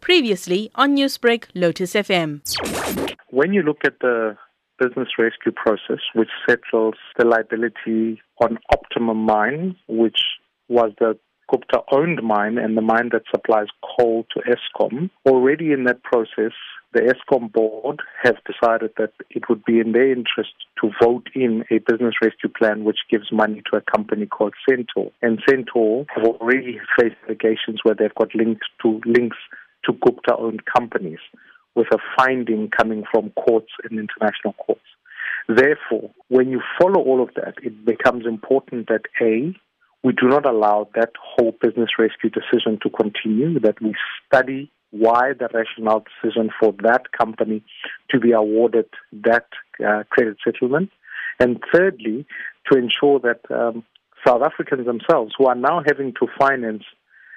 Previously on Newsbreak, Lotus FM. When you look at the business rescue process, which settles the liability on Optimum Mine, which was the Gupta owned mine and the mine that supplies coal to Eskom. Already in that process, the Eskom board have decided that it would be in their interest to vote in a business rescue plan which gives money to a company called Centaur. And Centaur have already faced allegations where they've got links to links to Gupta owned companies with a finding coming from courts and international courts. Therefore, when you follow all of that, it becomes important that A, we do not allow that whole business rescue decision to continue, that we study why the rationale decision for that company to be awarded that uh, credit settlement. And thirdly, to ensure that um, South Africans themselves, who are now having to finance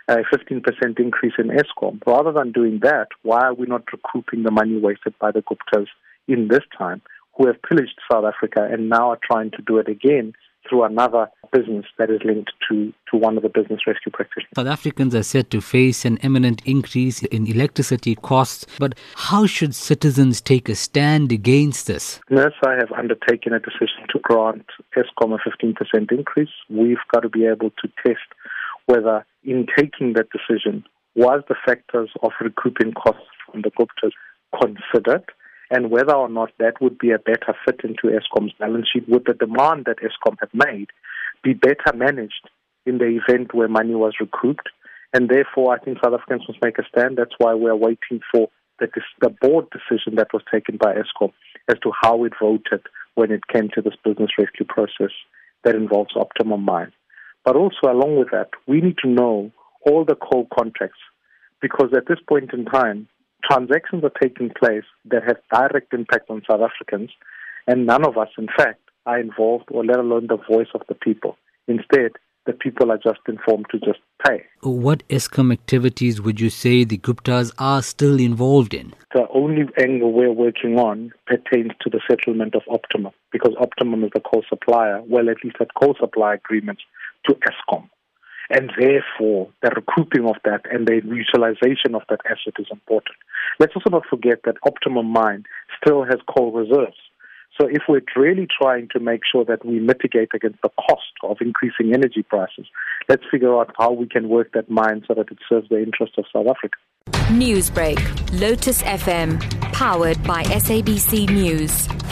a 15% increase in Eskom, rather than doing that, why are we not recouping the money wasted by the Guptas in this time, who have pillaged South Africa and now are trying to do it again through another business that is linked to, to one of the business rescue practitioners. South Africans are said to face an imminent increase in electricity costs, but how should citizens take a stand against this? NERSA have undertaken a decision to grant Eskom a 15% increase. We've got to be able to test whether in taking that decision, was the factors of recouping costs from the Guptas considered? and whether or not that would be a better fit into Eskom's balance sheet, would the demand that Eskom had made be better managed in the event where money was recouped? And therefore, I think South Africans must make a stand. That's why we're waiting for the, the board decision that was taken by Eskom as to how it voted when it came to this business rescue process that involves Optimum Mine. But also, along with that, we need to know all the coal contracts because at this point in time, transactions are taking place that have direct impact on South Africans, and none of us, in fact, are involved, or let alone the voice of the people. Instead, the people are just informed to just pay. What Eskom activities would you say the Guptas are still involved in? The only angle we're working on pertains to the settlement of Optimum, because Optimum is the coal supplier, well, at least had coal supply agreements to Eskom. And therefore, the recouping of that and the utilization of that asset is important. Let's also not forget that Optimum Mine still has coal reserves. So if we're really trying to make sure that we mitigate against the cost of increasing energy prices, let's figure out how we can work that mine so that it serves the interests of South Africa. Newsbreak, Lotus FM, powered by SABC News.